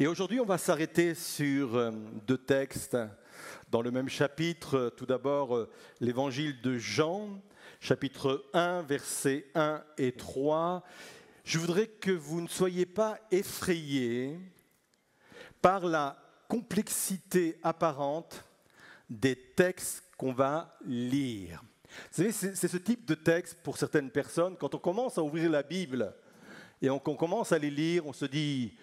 Et aujourd'hui, on va s'arrêter sur euh, deux textes dans le même chapitre. Tout d'abord, euh, l'évangile de Jean, chapitre 1, versets 1 et 3. Je voudrais que vous ne soyez pas effrayés par la complexité apparente des textes qu'on va lire. Vous savez, c'est ce type de texte pour certaines personnes, quand on commence à ouvrir la Bible et on, commence à les lire, on se dit,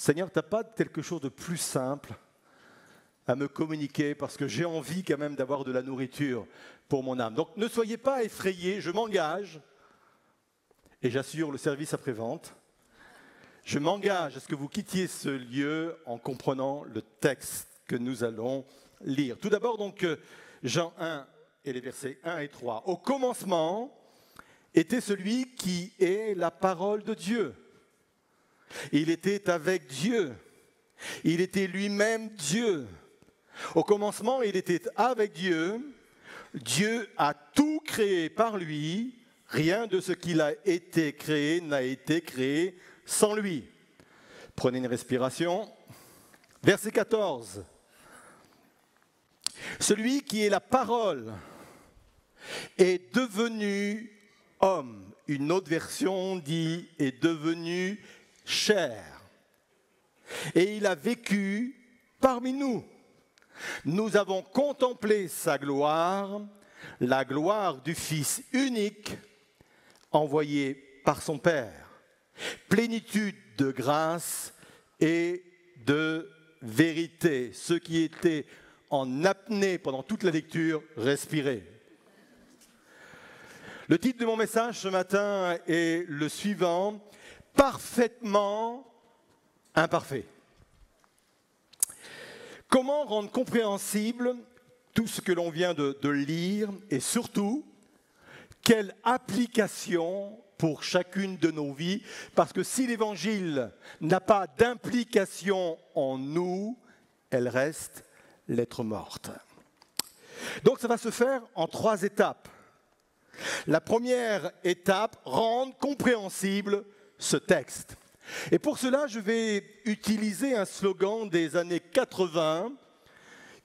Seigneur, tu n'as pas quelque chose de plus simple à me communiquer parce que j'ai envie quand même d'avoir de la nourriture pour mon âme. Donc ne soyez pas effrayés, je m'engage, et j'assure le service après-vente, je m'engage à ce que vous quittiez ce lieu en comprenant le texte que nous allons lire. Tout d'abord donc euh, Jean 1 et les versets 1 et 3. Au commencement était celui qui est la parole de Dieu. Il était avec Dieu. Il était lui-même Dieu. Au commencement, il était avec Dieu. Dieu a tout créé par lui. Rien de ce qu'il a été créé n'a été créé sans lui. Prenez une respiration. Verset 14. Celui qui est la parole est devenu homme. Une autre version dit est devenu Et il a vécu parmi nous. Nous avons contemplé sa gloire, la gloire du Fils unique envoyé par son Père. Plénitude de grâce et de vérité. Ceux qui étaient en apnée pendant toute la lecture, respirez. Le titre de mon message ce matin est le suivant, parfaitement imparfait. Comment rendre compréhensible tout ce que l'on vient de, lire et surtout, quelle application pour chacune de nos vies? Parce que si l'Évangile n'a pas d'implication en nous, elle reste lettre morte. Donc ça va se faire en trois étapes. La première étape, rendre compréhensible ce texte. Et pour cela, je vais utiliser un slogan des années 80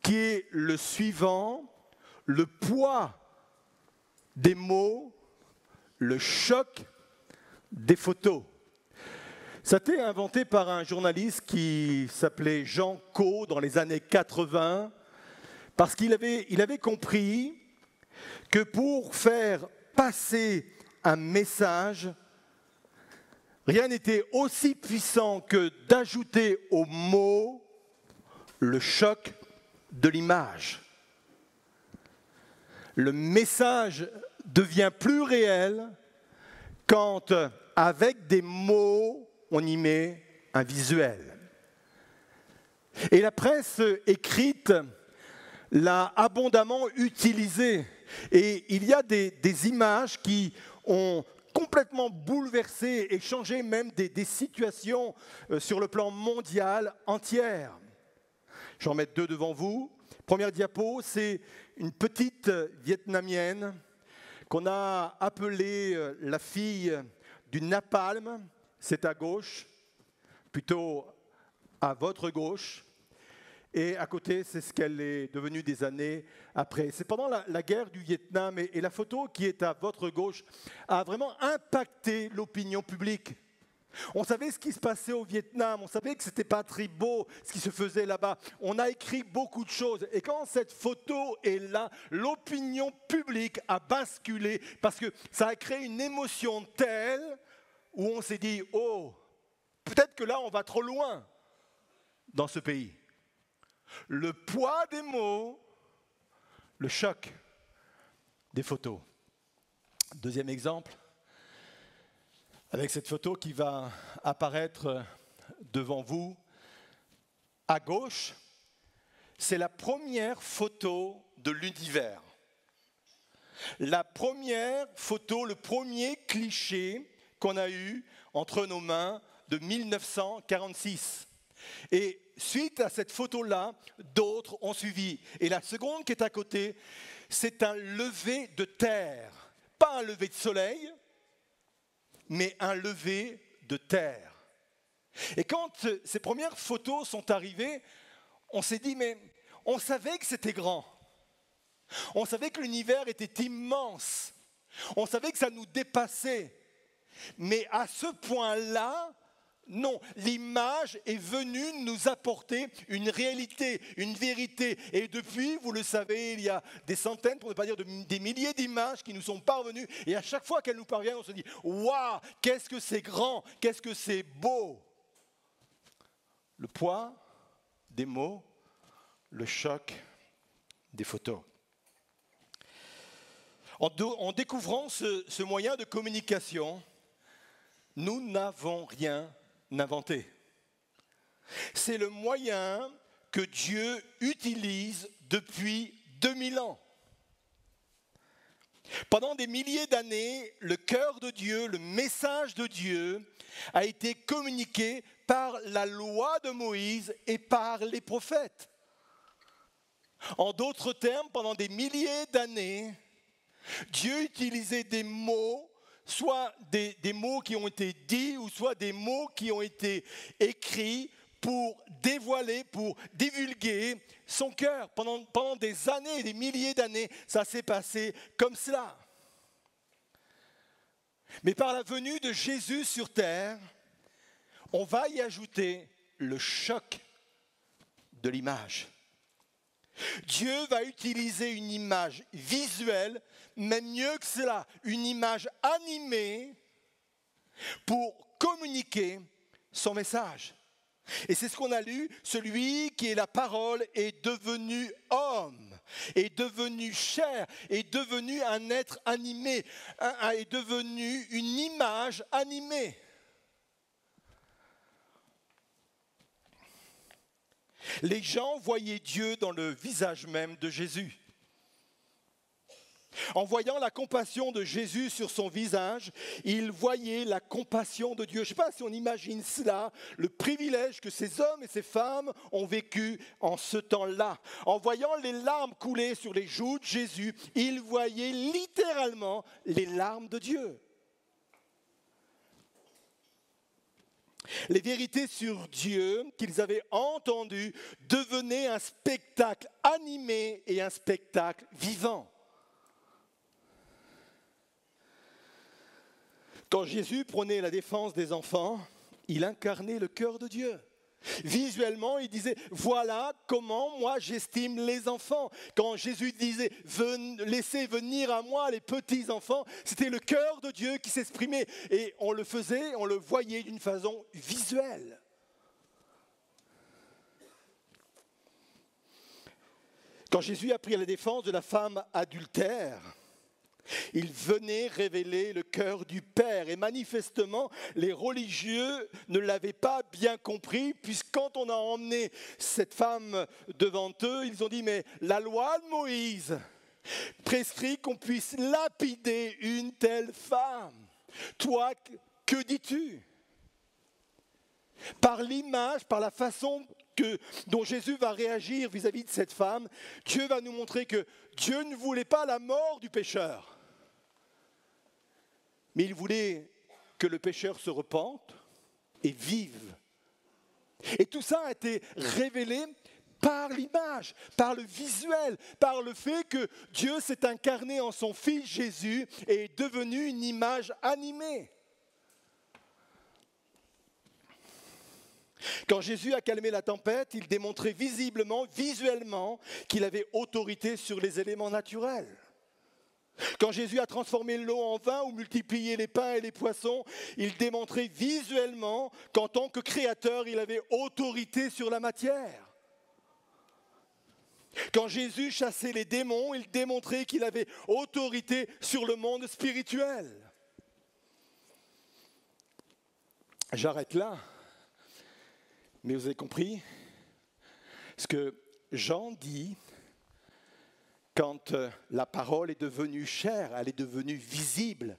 qui est le suivant, le poids des mots, le choc des photos. Ça a été inventé par un journaliste qui s'appelait Jean Co dans les années 80, parce qu'il avait, compris que pour faire passer un message, rien n'était aussi puissant que d'ajouter au mot le choc de l'image. Le message devient plus réel quand, avec des mots, on y met un visuel. Et la presse écrite l'a abondamment utilisé. Et il y a des, images qui ont complètement bouleversé et changé même des, situations euh, sur le plan mondial entière. J'en mets deux devant vous. Première diapo, c'est une petite Vietnamienne qu'on a appelée euh, la fille du napalm. C'est à gauche, plutôt à votre gauche. Et à côté, c'est ce qu'elle est devenue des années après. C'est pendant la, guerre du Vietnam et, la photo qui est à votre gauche a vraiment impacté l'opinion publique. On savait ce qui se passait au Vietnam, on savait que ce n'était pas très beau ce qui se faisait là-bas. On a écrit beaucoup de choses. Et quand cette photo est là, l'opinion publique a basculé parce que ça a créé une émotion telle où on s'est dit, oh, peut-être que là, on va trop loin dans ce pays le poids des mots, le choc des photos. Deuxième exemple, avec cette photo qui va apparaître devant vous à gauche, c'est la première photo de l'univers. La première photo, le premier cliché qu'on a eu entre nos mains de 1946. Et suite à cette photo-là, d'autres ont suivi. Et la seconde qui est à côté, c'est un lever de terre. Pas un lever de soleil, mais un lever de terre. Et quand ces premières photos sont arrivées, on s'est dit, mais on savait que c'était grand. On savait que l'univers était immense. On savait que ça nous dépassait. Mais à ce point-là, non, l'image est venue nous apporter une réalité, une vérité. Et depuis, vous le savez, il y a des centaines, pour ne pas dire des milliers d'images qui nous sont parvenues. Et à chaque fois qu'elles nous parviennent, on se dit Waouh, qu'est-ce que c'est grand, qu'est-ce que c'est beau. Le poids des mots, le choc des photos. En, découvrant ce moyen de communication, nous n'avons rien inventé. C'est le moyen que Dieu utilise depuis 2000 ans. Pendant des milliers d'années, le cœur de Dieu, le message de Dieu a été communiqué par la loi de Moïse et par les prophètes. En d'autres termes, pendant des milliers d'années, Dieu utilisait des mots soit des, mots qui ont été dits ou soit des mots qui ont été écrits pour dévoiler, pour divulguer son cœur. Pendant, pendant des années, des milliers d'années, ça s'est passé comme cela. Mais par la venue de Jésus sur terre, on va y ajouter le choc de l'image. Dieu va utiliser une image visuelle mais mieux que cela, une image animée pour communiquer son message. Et c'est ce qu'on a lu, celui qui est la parole est devenu homme, est devenu chair, est devenu un être animé, est devenu une image animée. Les gens voyaient Dieu dans le visage même de Jésus. En voyant la compassion de Jésus sur son visage, il voyait la compassion de Dieu. Je ne sais pas si on imagine cela, le privilège que ces hommes et ces femmes ont vécu en ce temps-là. En voyant les larmes couler sur les joues de Jésus, il voyait littéralement les larmes de Dieu. Les vérités sur Dieu qu'ils avaient entendues devenaient un spectacle animé et un spectacle vivant. Quand Jésus prenait la défense des enfants, il incarnait le cœur de Dieu. Visuellement, il disait, voilà comment moi j'estime les enfants. Quand Jésus disait, laissez venir à moi les petits enfants, c'était le cœur de Dieu qui s'exprimait. Et on le faisait, on le voyait d'une façon visuelle. Quand Jésus a pris la défense de la femme adultère, il venait révéler le cœur du Père. Et manifestement, les religieux ne l'avaient pas bien compris, puisque quand on a emmené cette femme devant eux, ils ont dit, mais la loi de Moïse prescrit qu'on puisse lapider une telle femme. Toi, que dis-tu? Par l'image, par la façon dont Jésus va réagir vis à -vis de cette femme, Dieu va nous montrer que Dieu ne voulait pas la mort du pécheur mais il voulait que le pécheur se repente et vive. Et tout ça a été révélé par l'image, par le visuel, par le fait que Dieu s'est incarné en son Fils Jésus et est devenu une image animée. Quand Jésus a calmé la tempête, il démontrait visiblement, visuellement, qu'il avait autorité sur les éléments naturels. Quand Jésus a transformé l'eau en vin ou multiplié les pains et les poissons, il démontrait visuellement qu'en tant que créateur, il avait autorité sur la matière. Quand Jésus chassait les démons, il démontrait qu'il avait autorité sur le monde spirituel. J'arrête là. Mais vous avez compris Ce que Jean dit, quand euh, la parole est devenue chère, elle est devenue visible.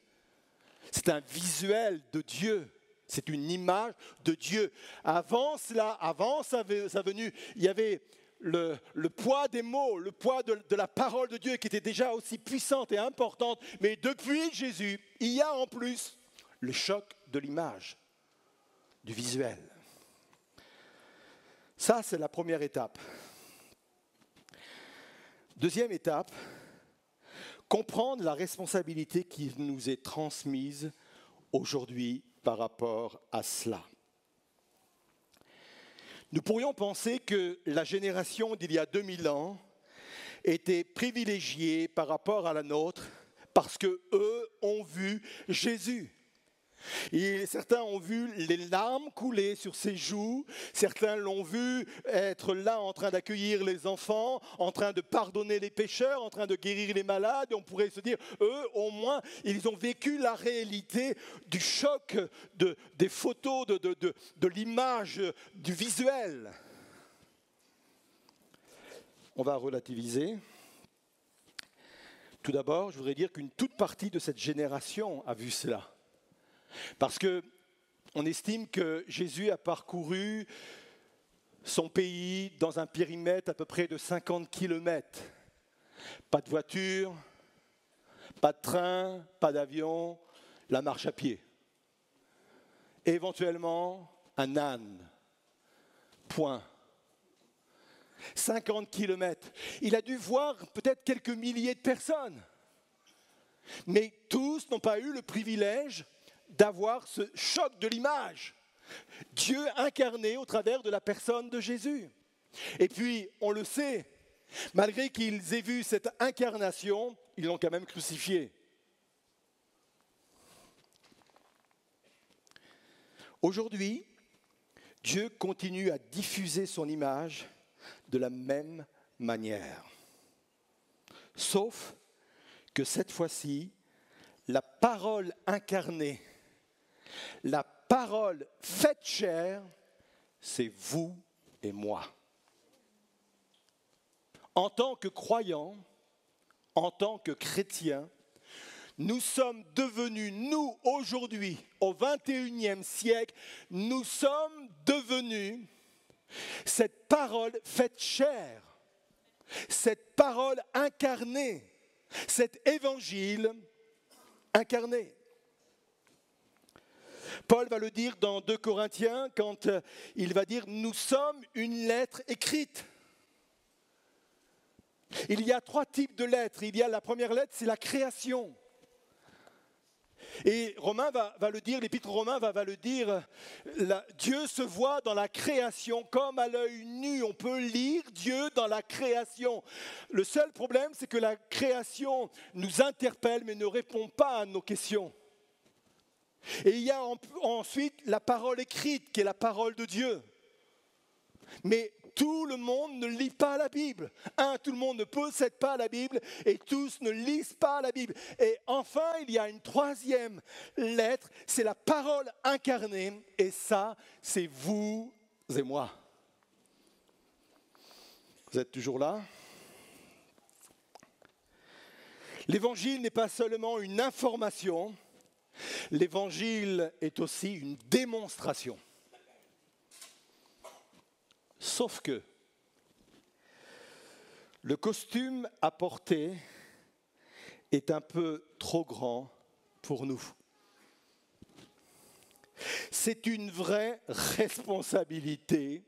C'est un visuel de Dieu. C'est une image de Dieu. Avant cela, avant sa, venue, il y avait le, poids des mots, le poids de, de, la parole de Dieu qui était déjà aussi puissante et importante. Mais depuis Jésus, il y a en plus le choc de l'image, du visuel. Ça, c'est la première étape. Deuxième étape, comprendre la responsabilité qui nous est transmise aujourd'hui par rapport à cela. Nous pourrions penser que la génération d'il y a 2000 ans était privilégiée par rapport à la nôtre parce que eux ont vu Jésus. Et certains ont vu les larmes couler sur ses joues, certains l'ont vu être là en train d'accueillir les enfants, en train de pardonner les pécheurs, en train de guérir les malades. On pourrait se dire, eux, au moins, ils ont vécu la réalité du choc de, des photos, de l'image, du visuel. On va relativiser. Tout d'abord, je voudrais dire qu'une toute partie de cette génération a vu cela. Parce que on estime que Jésus a parcouru son pays dans un périmètre à peu près de 50 kilomètres. Pas de voiture, pas de train, pas d'avion, la marche à pied. éventuellement, un âne. Point. 50 kilomètres. Il a dû voir peut-être quelques milliers de personnes. Mais tous n'ont pas eu le privilège d'avoir ce choc de l'image. Dieu incarné au travers de la personne de Jésus. Et puis, on le sait, malgré qu'ils aient vu cette incarnation, ils l'ont quand même crucifié. Aujourd'hui, Dieu continue à diffuser son image de la même manière. Sauf que cette fois-ci, la parole incarnée la parole faite chair, c'est vous et moi. En tant que croyants, en tant que chrétiens, nous sommes devenus, nous aujourd'hui, au 21e siècle, nous sommes devenus cette parole faite chair, cette parole incarnée, cet évangile incarné. Paul va le dire dans 2 Corinthiens quand euh, il va dire Nous sommes une lettre écrite. Il y a trois types de lettres. Il y a la première lettre, c'est la création. Et Romain va, le dire, l'épître Romain va, le dire, Dieu se voit dans la création comme à l'œil nu. On peut lire Dieu dans la création. Le seul problème, c'est que la création nous interpelle mais ne répond pas à nos questions. Et il y a ensuite la parole écrite, qui est la parole de Dieu. Mais tout le monde ne lit pas la Bible. Un, tout le monde ne possède pas la Bible et tous ne lisent pas la Bible. Et enfin, il y a une troisième lettre, c'est la parole incarnée. Et ça, c'est vous et moi. Vous êtes toujours là? L'évangile n'est pas seulement une information, L'évangile est aussi une démonstration. Sauf que le costume à porter est un peu trop grand pour nous. C'est une vraie responsabilité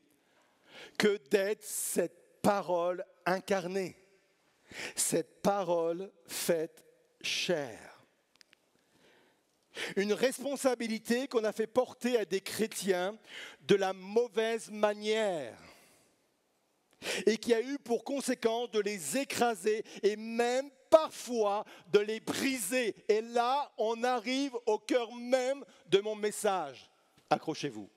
que d'être cette parole incarnée, cette parole faite chair. Une responsabilité qu'on a fait porter à des chrétiens de la mauvaise manière et qui a eu pour conséquence de les écraser et même parfois de les briser. Et là, on arrive au cœur même de mon message. Accrochez-vous.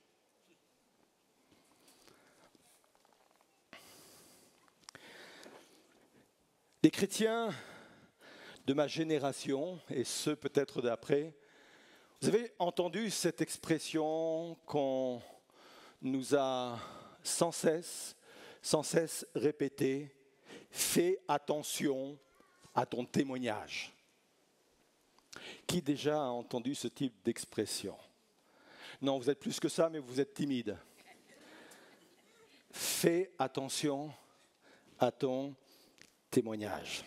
Les chrétiens de ma génération, et ceux peut-être d'après, vous avez entendu cette expression qu'on nous a sans cesse, sans cesse répétée, fais attention à ton témoignage. Qui déjà a entendu ce type d'expression? Non, vous êtes plus que ça, mais vous êtes timide. Fais attention à ton témoignage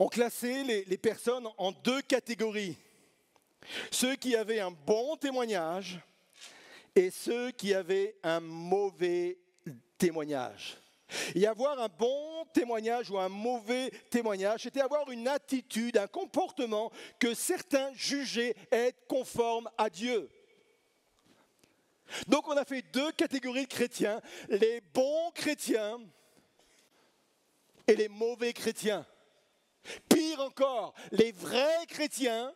on classait les, personnes en deux catégories. Ceux qui avaient un bon témoignage et ceux qui avaient un mauvais témoignage. Et avoir un bon témoignage ou un mauvais témoignage, c'était avoir une attitude, un comportement que certains jugeaient être conforme à Dieu. Donc on a fait deux catégories de chrétiens, les bons chrétiens et les mauvais chrétiens. Pire encore, les vrais chrétiens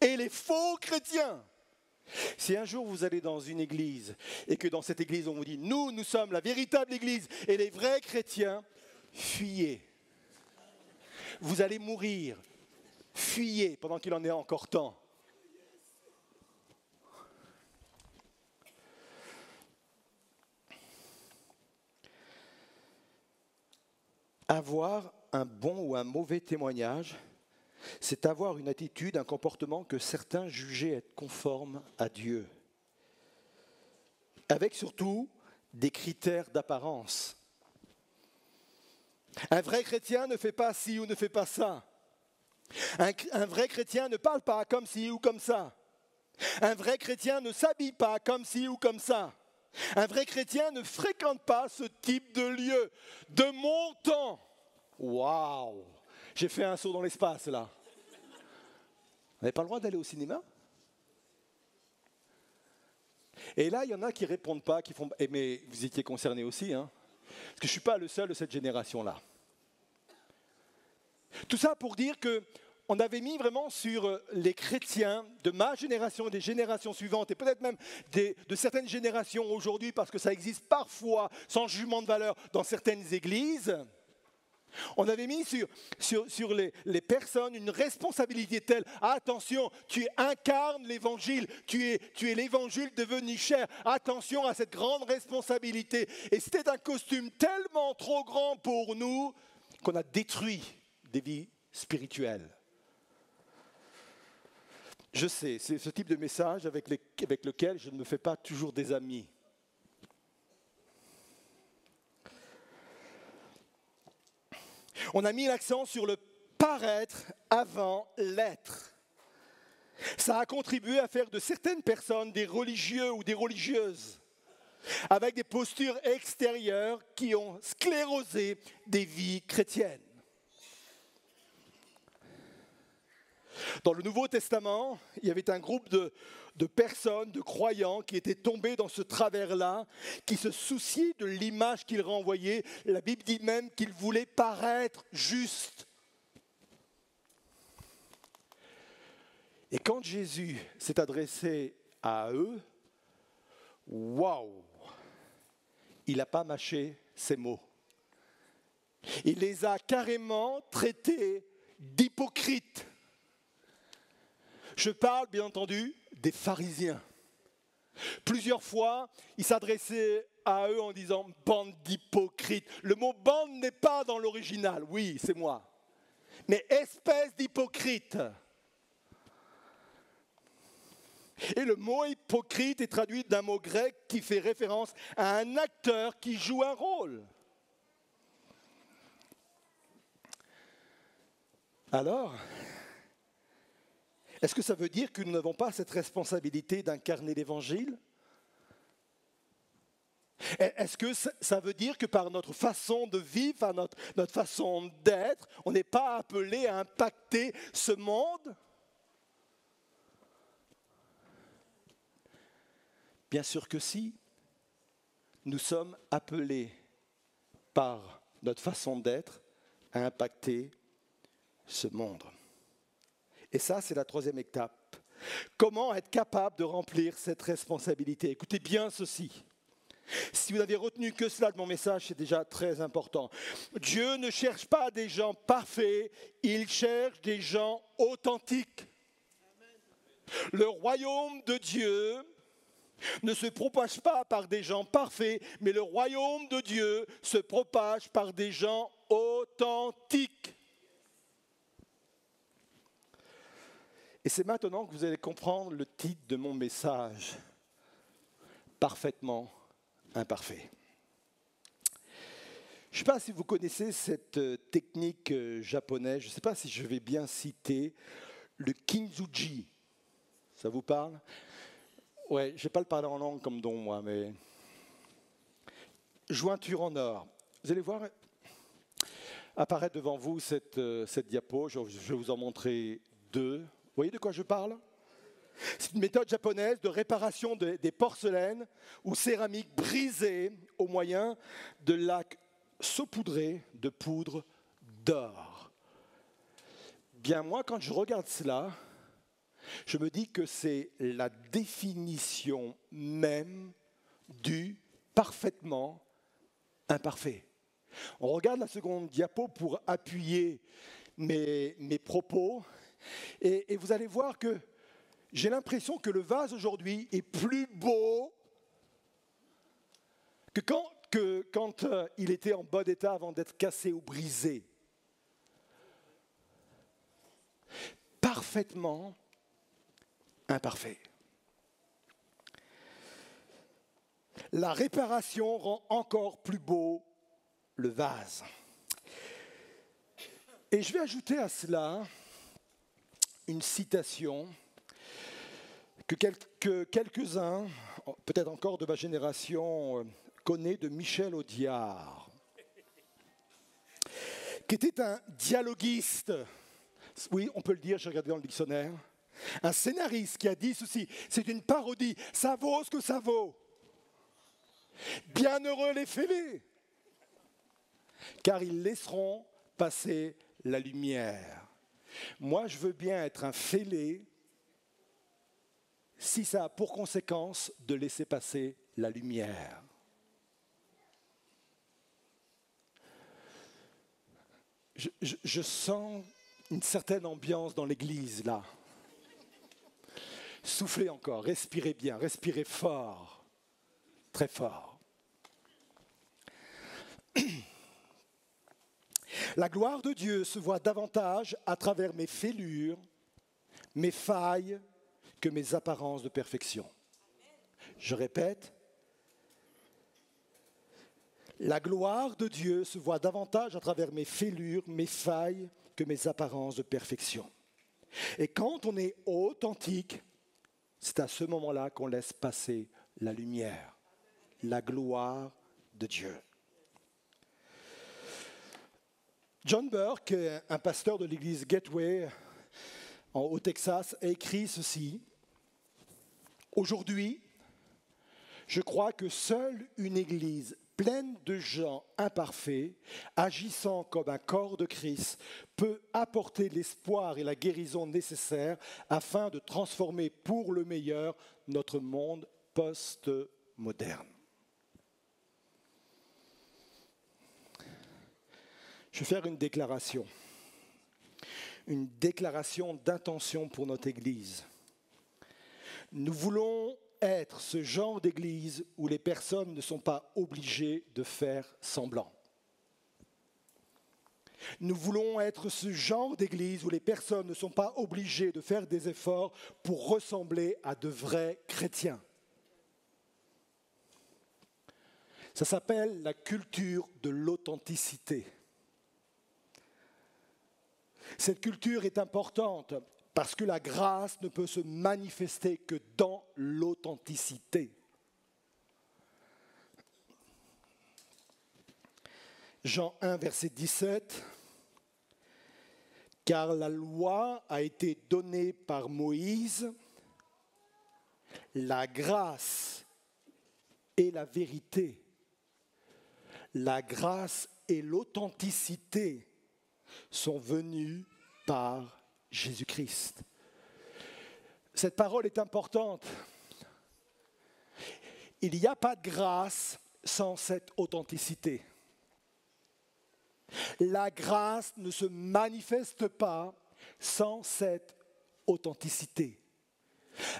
et les faux chrétiens. Si un jour vous allez dans une église et que dans cette église on vous dit nous, nous sommes la véritable église et les vrais chrétiens, fuyez. Vous allez mourir. Fuyez pendant qu'il en est encore temps. Avoir un bon ou un mauvais témoignage, c'est avoir une attitude, un comportement que certains jugeaient être conforme à Dieu, avec surtout des critères d'apparence. Un vrai chrétien ne fait pas ci ou ne fait pas ça. Un, vrai chrétien ne parle pas comme ci ou comme ça. Un vrai chrétien ne s'habille pas comme ci ou comme ça. Un vrai chrétien ne fréquente pas ce type de lieu. De mon temps, waouh, j'ai fait un saut dans l'espace là. Vous n'avez pas le droit d'aller au cinéma? Et là, il y en a qui ne répondent pas, qui font. Eh, mais vous étiez concerné aussi, hein Parce que je ne suis pas le seul de cette génération-là. Tout ça pour dire que on avait mis vraiment sur les chrétiens de ma génération et des générations suivantes, et peut-être même de certaines générations aujourd'hui, parce que ça existe parfois sans jugement de valeur dans certaines églises, on avait mis sur, les, personnes une responsabilité telle, attention, tu incarnes l'évangile, tu es, l'évangile devenu cher, attention à cette grande responsabilité. Et c'était un costume tellement trop grand pour nous qu'on a détruit des vies spirituelles. Je sais, c'est ce type de message avec, avec lequel je ne me fais pas toujours des amis. On a mis l'accent sur le paraître avant l'être. Ça a contribué à faire de certaines personnes des religieux ou des religieuses, avec des postures extérieures qui ont sclérosé des vies chrétiennes. Dans le Nouveau Testament, il y avait un groupe de, de personnes, de croyants qui étaient tombés dans ce travers-là, qui se souciaient de l'image qu'ils renvoyaient. La Bible dit même qu'ils voulaient paraître justes. Et quand Jésus s'est adressé à eux, waouh, il n'a pas mâché ses mots. Il les a carrément traités d'hypocrites. Je parle bien entendu des pharisiens. Plusieurs fois, il s'adressait à eux en disant bande d'hypocrites. Le mot bande n'est pas dans l'original, oui, c'est moi. Mais espèce d'hypocrite. Et le mot hypocrite est traduit d'un mot grec qui fait référence à un acteur qui joue un rôle. Alors, est-ce que ça veut dire que nous n'avons pas cette responsabilité d'incarner l'Évangile? Est-ce que ça veut dire que par notre façon de vivre, par notre, notre façon d'être, on n'est pas appelé à impacter ce monde? Bien sûr que si. Nous sommes appelés par notre façon d'être à impacter ce monde. Et ça, c'est la troisième étape. Comment être capable de remplir cette responsabilité? Écoutez bien ceci. Si vous n'avez retenu que cela de mon message, c'est déjà très important. Dieu ne cherche pas des gens parfaits, il cherche des gens authentiques. Le royaume de Dieu ne se propage pas par des gens parfaits, mais le royaume de Dieu se propage par des gens authentiques. Et c'est maintenant que vous allez comprendre le titre de mon message, parfaitement imparfait. Je ne sais pas si vous connaissez cette euh, technique euh, japonaise, je ne sais pas si je vais bien citer le kinzuji. Ça vous parle? Ouais, je vais pas le parler en langue comme don, moi, mais. Jointure en or. Vous allez voir apparaître devant vous cette, euh, cette diapo. Je vais vous en montrer deux. Vous voyez de quoi je parle? C'est une méthode japonaise de réparation de- des porcelaines ou céramiques brisées au moyen de lacs saupoudrés de poudre d'or. Bien moi, quand je regarde cela, je me dis que c'est la définition même du parfaitement imparfait. On regarde la seconde diapo pour appuyer mes propos et, vous allez voir que j'ai l'impression que le vase aujourd'hui est plus beau que quand, que quand euh, il était en bon état avant d'être cassé ou brisé. Parfaitement imparfait. La réparation rend encore plus beau le vase. Et je vais ajouter à cela une citation que, quel- que quelques-uns, peut-être encore de ma génération, euh, connaissent de Michel Audiard, qui était un dialoguiste. Oui, on peut le dire, j'ai regardé dans le dictionnaire. Un scénariste qui a dit ceci, c'est une parodie, ça vaut ce que ça vaut. Bienheureux les fêlés, car ils laisseront passer la lumière. Moi, je veux bien être un fêlé si ça a pour conséquence de laisser passer la lumière. Je, sens une certaine ambiance dans l'église là. Soufflez encore, respirez bien, respirez fort, très fort. La gloire de Dieu se voit davantage à travers mes fêlures, mes failles, que mes apparences de perfection. Je répète, la gloire de Dieu se voit davantage à travers mes fêlures, mes failles, que mes apparences de perfection. Et quand on est authentique, c'est à ce moment-là qu'on laisse passer la lumière, la gloire de Dieu. John Burke, un pasteur de l'église Gateway au Texas, a écrit ceci. Aujourd'hui, je crois que seule une église pleine de gens imparfaits, agissant comme un corps de Christ, peut apporter l'espoir et la guérison nécessaires afin de transformer pour le meilleur notre monde post-moderne. Je vais faire une déclaration, une déclaration d'intention pour notre Église. Nous voulons être ce genre d'église où les personnes ne sont pas obligées de faire semblant. Nous voulons être ce genre d'église où les personnes ne sont pas obligées de faire des efforts pour ressembler à de vrais chrétiens. Ça s'appelle la culture de l'authenticité. Cette culture est importante parce que la grâce ne peut se manifester que dans l'authenticité. Jean 1, verset 17. Car la loi a été donnée par Moïse, la grâce et la vérité, la grâce et l'authenticité sont venues par Jésus-Christ. Cette parole est importante. Il n'y a pas de grâce sans cette authenticité. La grâce ne se manifeste pas sans cette authenticité.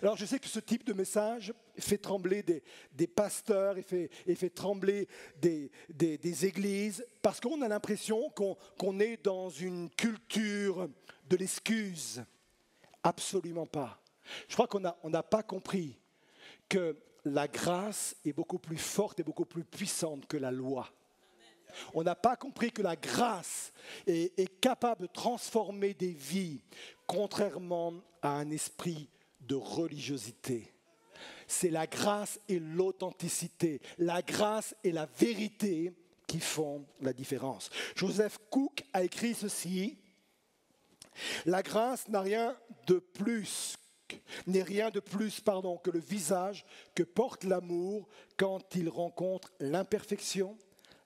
Alors je sais que ce type de message fait trembler des, pasteurs et fait, fait trembler des, des- églises parce qu'on a l'impression qu'on est dans une culture de l'excuse. Absolument pas. Je crois qu'on n'a on pas compris que la grâce est beaucoup plus forte et beaucoup plus puissante que la loi. On n'a pas compris que la grâce est, est capable de transformer des vies, contrairement à un esprit de religiosité. c'est la grâce et l'authenticité, la grâce et la vérité qui font la différence. Joseph Cook a écrit ceci, la grâce n'a rien de plus n'est rien de plus pardon, que le visage que porte l'amour quand il rencontre l'imperfection,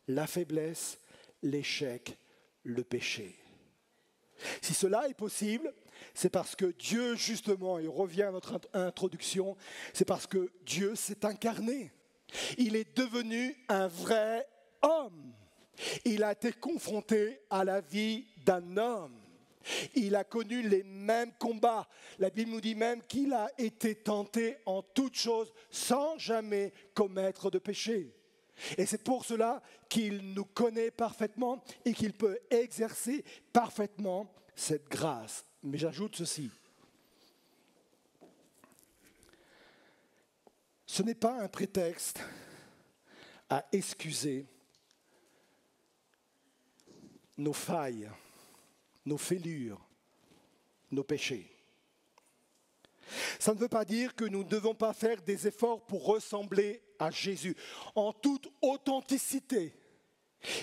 la faiblesse, l'échec, le péché. Si cela est possible, c'est parce que Dieu, justement, et revient à notre introduction, c'est parce que Dieu s'est incarné. Il est devenu un vrai homme. Il a été confronté à la vie d'un homme. Il a connu les mêmes combats. La Bible nous dit même qu'il a été tenté en toutes choses sans jamais commettre de péché. Et c'est pour cela qu'il nous connaît parfaitement et qu'il peut exercer parfaitement cette grâce. Mais j'ajoute ceci. Ce n'est pas un prétexte à excuser nos failles, nos fêlures, nos péchés. Ça ne veut pas dire que nous ne devons pas faire des efforts pour ressembler à Jésus en toute authenticité.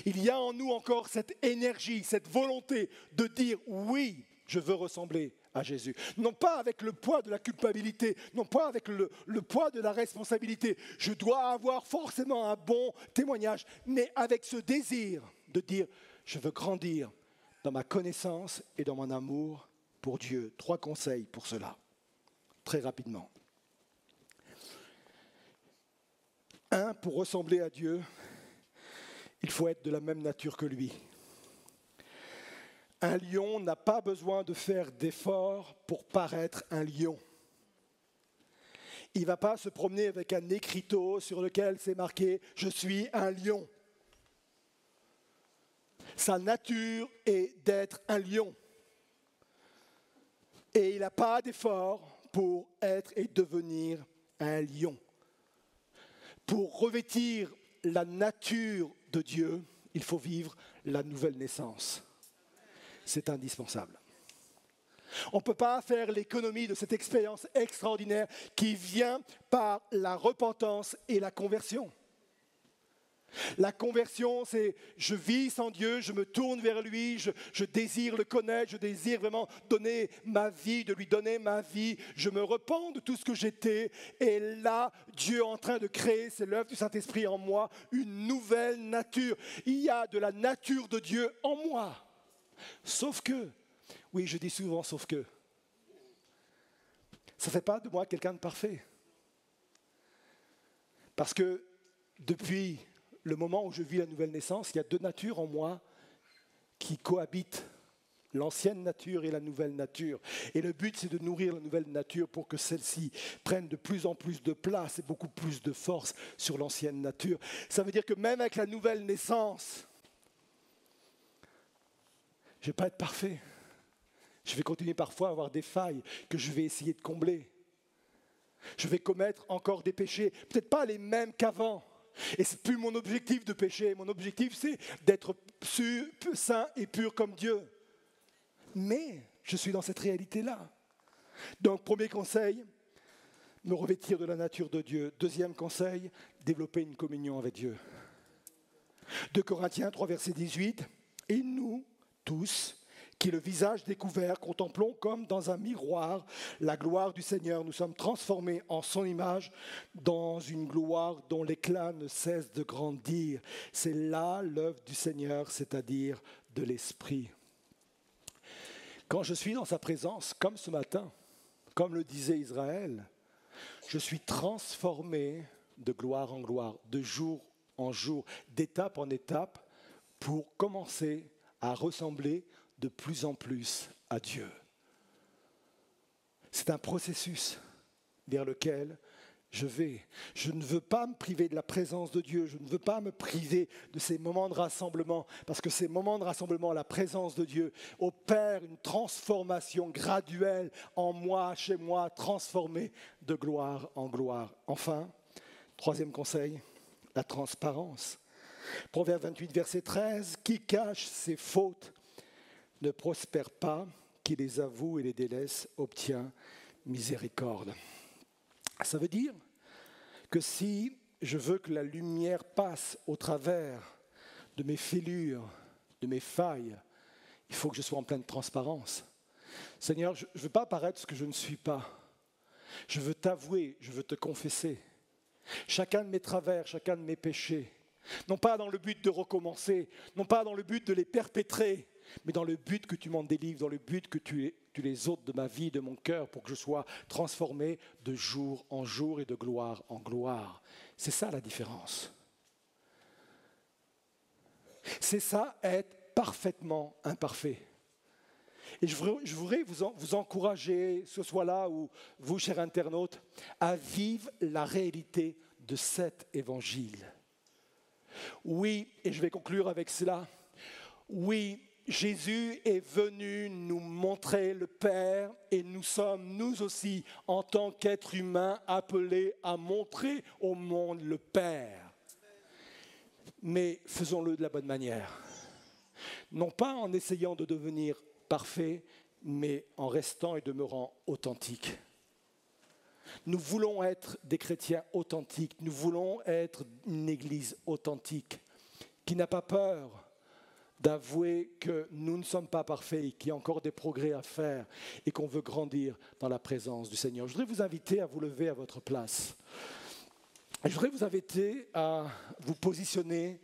Il y a en nous encore cette énergie, cette volonté de dire oui, je veux ressembler à Jésus. Non pas avec le poids de la culpabilité, non pas avec le, poids de la responsabilité. Je dois avoir forcément un bon témoignage, mais avec ce désir de dire, je veux grandir dans ma connaissance et dans mon amour pour Dieu. Trois conseils pour cela, très rapidement. Un, pour ressembler à Dieu, il faut être de la même nature que lui. Un lion n'a pas besoin de faire d'efforts pour paraître un lion. Il ne va pas se promener avec un écriteau sur lequel c'est marqué ⁇ Je suis un lion ⁇ Sa nature est d'être un lion. Et il n'a pas d'effort pour être et devenir un lion. Pour revêtir la nature de Dieu, il faut vivre la nouvelle naissance. C'est indispensable. On ne peut pas faire l'économie de cette expérience extraordinaire qui vient par la repentance et la conversion. La conversion, c'est je vis sans Dieu, je me tourne vers lui, je, désire le connaître, je désire vraiment donner ma vie, de lui donner ma vie, je me repens de tout ce que j'étais. Et là, Dieu est en train de créer, c'est l'œuvre du Saint-Esprit en moi, une nouvelle nature. Il y a de la nature de Dieu en moi. Sauf que, oui, je dis souvent sauf que, ça ne fait pas de moi quelqu'un de parfait. Parce que depuis le moment où je vis la nouvelle naissance, il y a deux natures en moi qui cohabitent, l'ancienne nature et la nouvelle nature. Et le but, c'est de nourrir la nouvelle nature pour que celle-ci prenne de plus en plus de place et beaucoup plus de force sur l'ancienne nature. Ça veut dire que même avec la nouvelle naissance, je ne vais pas être parfait. Je vais continuer parfois à avoir des failles que je vais essayer de combler. Je vais commettre encore des péchés, peut-être pas les mêmes qu'avant, et c'est plus mon objectif de pécher. Mon objectif, c'est d'être saint et pur comme Dieu. Mais je suis dans cette réalité-là. Donc, premier conseil, me revêtir de la nature de Dieu. Deuxième conseil, développer une communion avec Dieu. De Corinthiens 3, verset 18. Et nous, tous, qui le visage découvert, contemplons comme dans un miroir la gloire du Seigneur. Nous sommes transformés en son image dans une gloire dont l'éclat ne cesse de grandir. C'est là l'œuvre du Seigneur, c'est-à-dire de l'Esprit. Quand je suis dans sa présence, comme ce matin, comme le disait Israël, je suis transformé de gloire en gloire, de jour en jour, d'étape en étape, pour commencer à ressembler de plus en plus à Dieu. C'est un processus vers lequel je vais. Je ne veux pas me priver de la présence de Dieu, je ne veux pas me priver de ces moments de rassemblement, parce que ces moments de rassemblement, la présence de Dieu opère une transformation graduelle en moi, chez moi, transformée de gloire en gloire. Enfin, troisième conseil, la transparence. Proverbe 28, verset 13, qui cache ses fautes ne prospère pas, qui les avoue et les délaisse obtient miséricorde. Ça veut dire que si je veux que la lumière passe au travers de mes fêlures, de mes failles, il faut que je sois en pleine transparence. Seigneur, je ne veux pas paraître ce que je ne suis pas. Je veux t'avouer, je veux te confesser. Chacun de mes travers, chacun de mes péchés. Non pas dans le but de recommencer, non pas dans le but de les perpétrer, mais dans le but que tu m'en délivres, dans le but que tu, les ôtes de ma vie, de mon cœur, pour que je sois transformé de jour en jour et de gloire en gloire. C'est ça la différence. C'est ça être parfaitement imparfait. Et je voudrais, vous, vous encourager, ce soit là ou vous, chers internautes, à vivre la réalité de cet évangile. Oui, et je vais conclure avec cela. Oui, Jésus est venu nous montrer le Père et nous sommes, nous aussi, en tant qu'êtres humains, appelés à montrer au monde le Père. Mais faisons-le de la bonne manière. Non pas en essayant de devenir parfait, mais en restant et demeurant authentique. Nous voulons être des chrétiens authentiques, nous voulons être une Église authentique, qui n'a pas peur d'avouer que nous ne sommes pas parfaits, qu'il y a encore des progrès à faire et qu'on veut grandir dans la présence du Seigneur. Je voudrais vous inviter à vous lever à votre place. Je voudrais vous inviter à vous positionner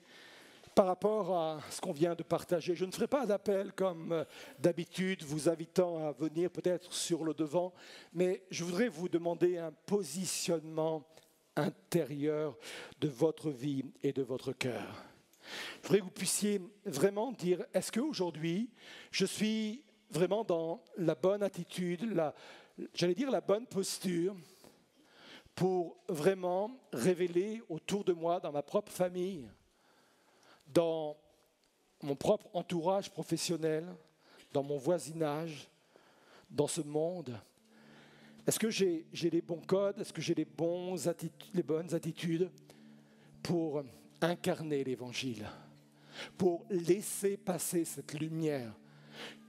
par rapport à ce qu'on vient de partager. Je ne ferai pas d'appel comme euh, d'habitude, vous invitant à venir peut-être sur le devant, mais je voudrais vous demander un positionnement intérieur de votre vie et de votre cœur. Je voudrais que vous puissiez vraiment dire, est-ce qu'aujourd'hui, je suis vraiment dans la bonne attitude, j'allais dire la bonne posture, pour vraiment révéler autour de moi, dans ma propre famille, dans mon propre entourage professionnel, dans mon voisinage, dans ce monde. Est-ce que j'ai les bons codes? Est-ce que j'ai les, bonnes attitudes pour incarner l'Évangile, pour laisser passer cette lumière,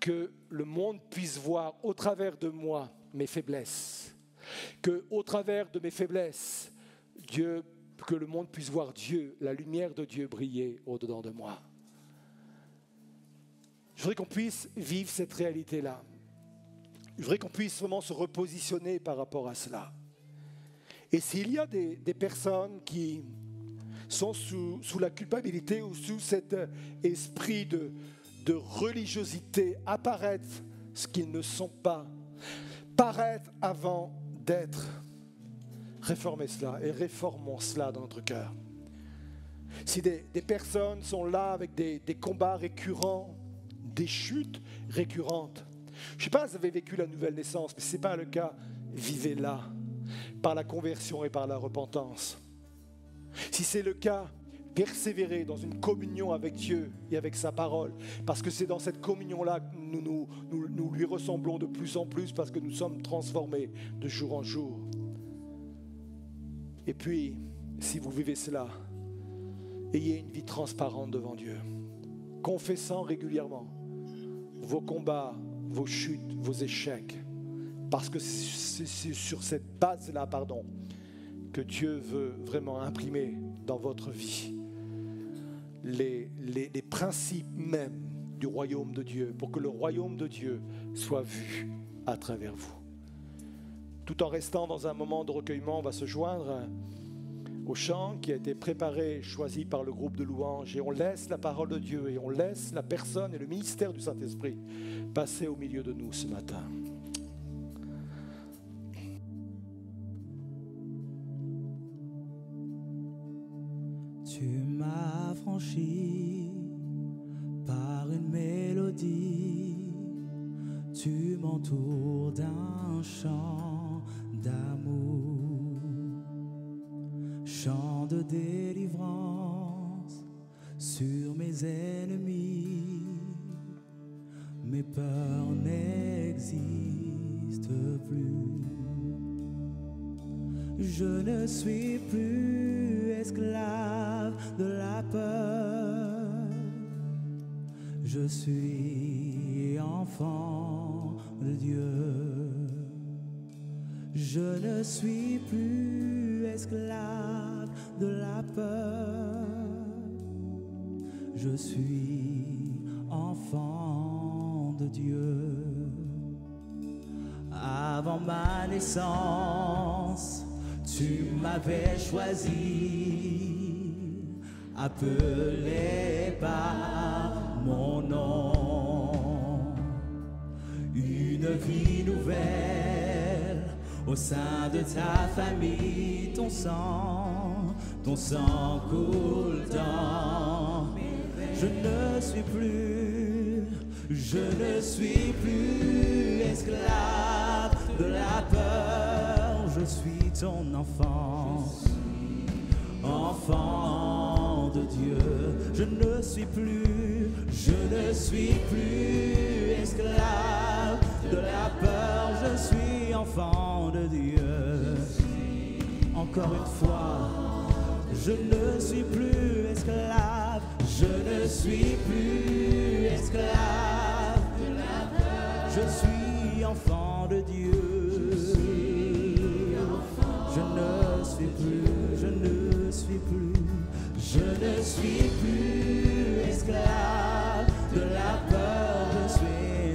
que le monde puisse voir au travers de moi mes faiblesses, que au travers de mes faiblesses, Dieu que le monde puisse voir Dieu, la lumière de Dieu briller au-dedans de moi. Je voudrais qu'on puisse vivre cette réalité-là. Je voudrais qu'on puisse vraiment se repositionner par rapport à cela. Et s'il y a des, personnes qui sont sous, la culpabilité ou sous cet esprit de, religiosité, apparaître ce qu'ils ne sont pas, paraître avant d'être, réformez cela et réformons cela dans notre cœur. Si des, personnes sont là avec des, combats récurrents, des chutes récurrentes, je ne sais pas si vous avez vécu la nouvelle naissance, mais ce n'est pas le cas, vivez-la par la conversion et par la repentance. Si c'est le cas, persévérez dans une communion avec Dieu et avec sa parole, parce que c'est dans cette communion-là que nous, nous, nous, lui ressemblons de plus en plus, parce que nous sommes transformés de jour en jour. Et puis, si vous vivez cela, ayez une vie transparente devant Dieu, confessant régulièrement vos combats, vos chutes, vos échecs, parce que c'est sur cette base-là, pardon, que Dieu veut vraiment imprimer dans votre vie les, les, principes même du royaume de Dieu, pour que le royaume de Dieu soit vu à travers vous tout en restant dans un moment de recueillement, on va se joindre au chant qui a été préparé, choisi par le groupe de louanges, et on laisse la parole de Dieu et on laisse la personne et le ministère du Saint-Esprit passer au milieu de nous ce matin. Tu m'as franchi par une mélodie, tu m'entoures d'un chant chant de délivrance sur mes ennemis. Mes peurs n'existent plus. Je ne suis plus esclave de la peur. Je suis enfant de Dieu. Je ne suis plus esclave de la peur. Je suis enfant de Dieu. Avant ma naissance, tu m'avais choisi, appelé par mon nom. Une vie nouvelle au sein de ta famille, ton sang, ton sang coule dans. Je ne suis plus, je ne suis plus esclave de la peur, je suis ton enfant, enfant de Dieu. Je ne suis plus, je ne suis plus esclave de la peur, je suis enfant de Dieu. Encore une fois, je ne suis plus esclave, je ne suis plus esclave. Je suis enfant de Dieu. Je ne suis plus, je ne suis plus, je ne suis plus esclave de la peur. Je suis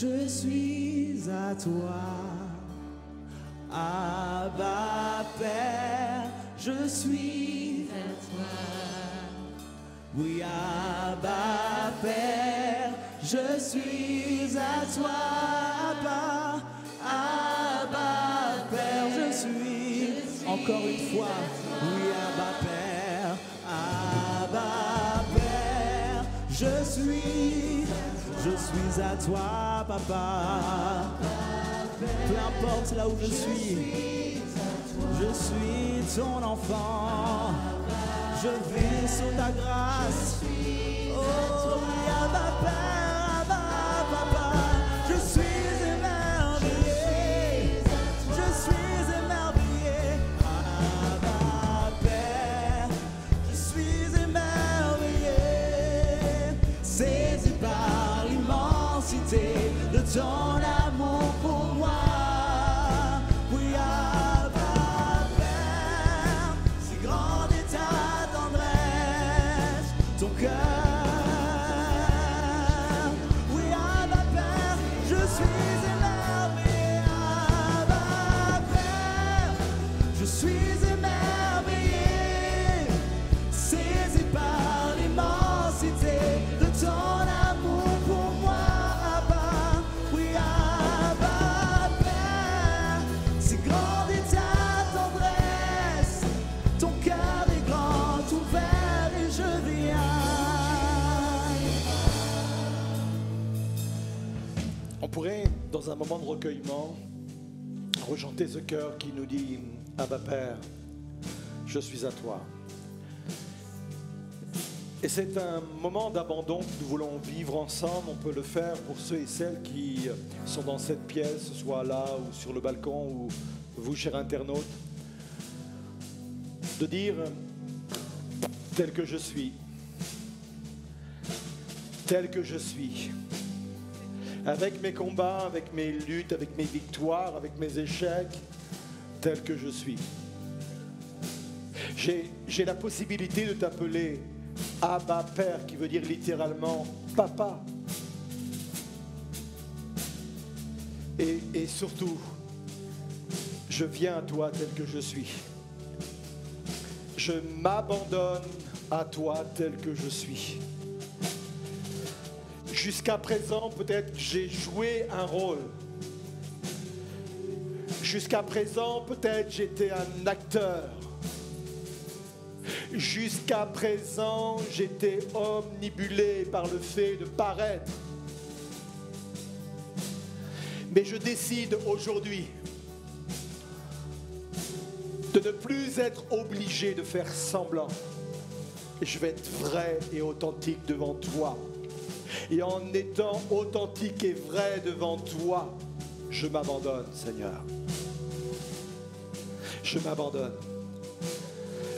je suis à toi. Abba Père, je suis à toi. Oui, Abba Père, je suis à toi. Abba, Abba Père, je suis encore une fois. Je suis à toi, Papa. Peu importe là où je suis, je suis ton enfant. Je vais sous ta grâce. Oh, pourrait, dans un moment de recueillement, rechanter ce cœur qui nous dit Abba Père, je suis à toi. Et c'est un moment d'abandon que nous voulons vivre ensemble. On peut le faire pour ceux et celles qui sont dans cette pièce, soit là ou sur le balcon, ou vous, chers internautes. De dire, tel que je suis, tel que je suis, avec mes combats, avec mes luttes, avec mes victoires, avec mes échecs, tel que je suis. J'ai la possibilité de t'appeler Abba Père, qui veut dire littéralement papa. Et, et surtout, je viens à toi tel que je suis. Je m'abandonne à toi tel que je suis. Jusqu'à présent, peut-être j'ai joué un rôle. Jusqu'à présent, peut-être j'étais un acteur. Jusqu'à présent, j'étais omnibulé par le fait de paraître. Mais je décide aujourd'hui de ne plus être obligé de faire semblant. Je vais être vrai et authentique devant toi. Et en étant authentique et vrai devant toi, je m'abandonne, Seigneur. Je m'abandonne.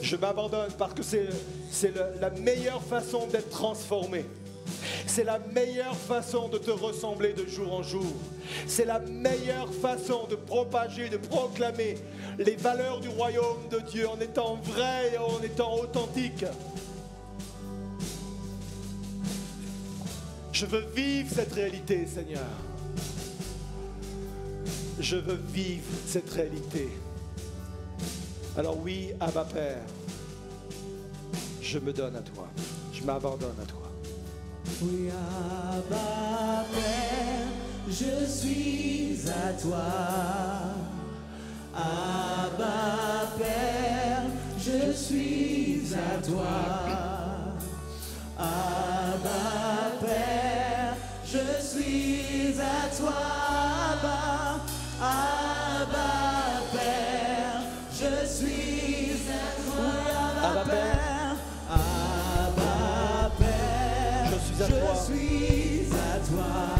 Je m'abandonne parce que c'est la meilleure façon d'être transformé. C'est la meilleure façon de te ressembler de jour en jour. C'est la meilleure façon de propager, de proclamer les valeurs du royaume de Dieu en étant vrai et en étant authentique. Je veux vivre cette réalité, Seigneur. Je veux vivre cette réalité. Alors oui, Abba Père, je me donne à toi. Je m'abandonne à toi. Oui, Abba Père, je suis à toi. Abba Père, je suis à toi. Abba Père, je suis à toi. Abba, Abba Père, je suis à toi. Abba Abba Père. Père, Abba Père, Je suis à toi. je suis à toi.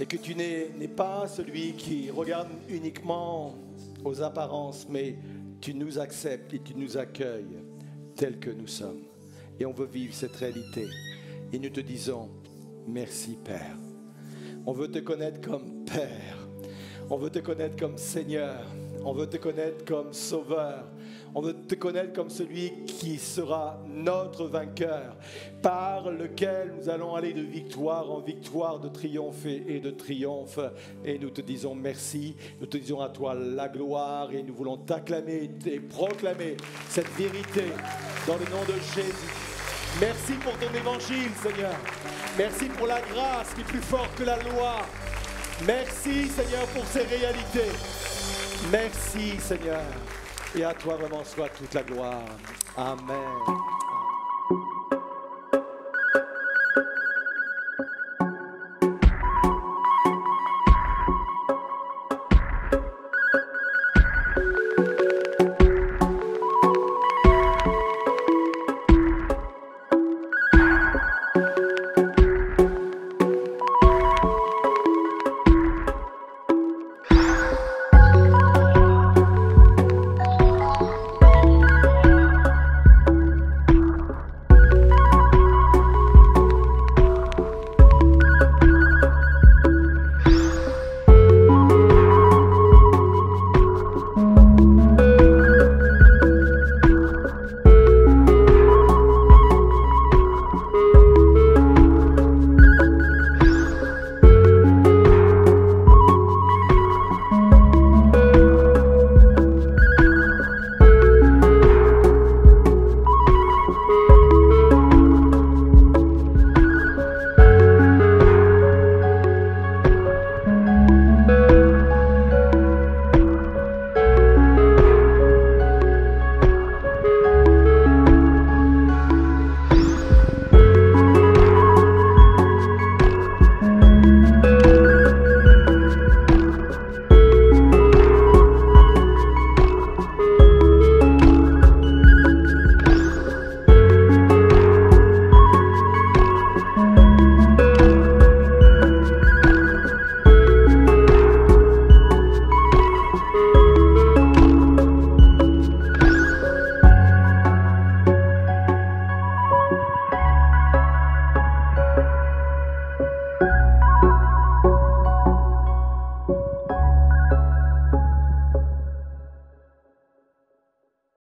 Et que tu n'es pas celui qui regarde uniquement aux apparences, mais tu nous acceptes et tu nous accueilles tels que nous sommes. Et on veut vivre cette réalité. Et nous te disons, merci Père. On veut te connaître comme Père. On veut te connaître comme Seigneur. On veut te connaître comme Sauveur. On veut te connaître comme celui qui sera notre vainqueur, par lequel nous allons aller de victoire en victoire, de triomphe et de triomphe. Et nous te disons merci, nous te disons à toi la gloire et nous voulons t'acclamer et proclamer cette vérité dans le nom de Jésus. Merci pour ton évangile, Seigneur. Merci pour la grâce qui est plus forte que la loi. Merci, Seigneur, pour ces réalités. Merci, Seigneur. Et à toi vraiment soit toute la gloire. Amen.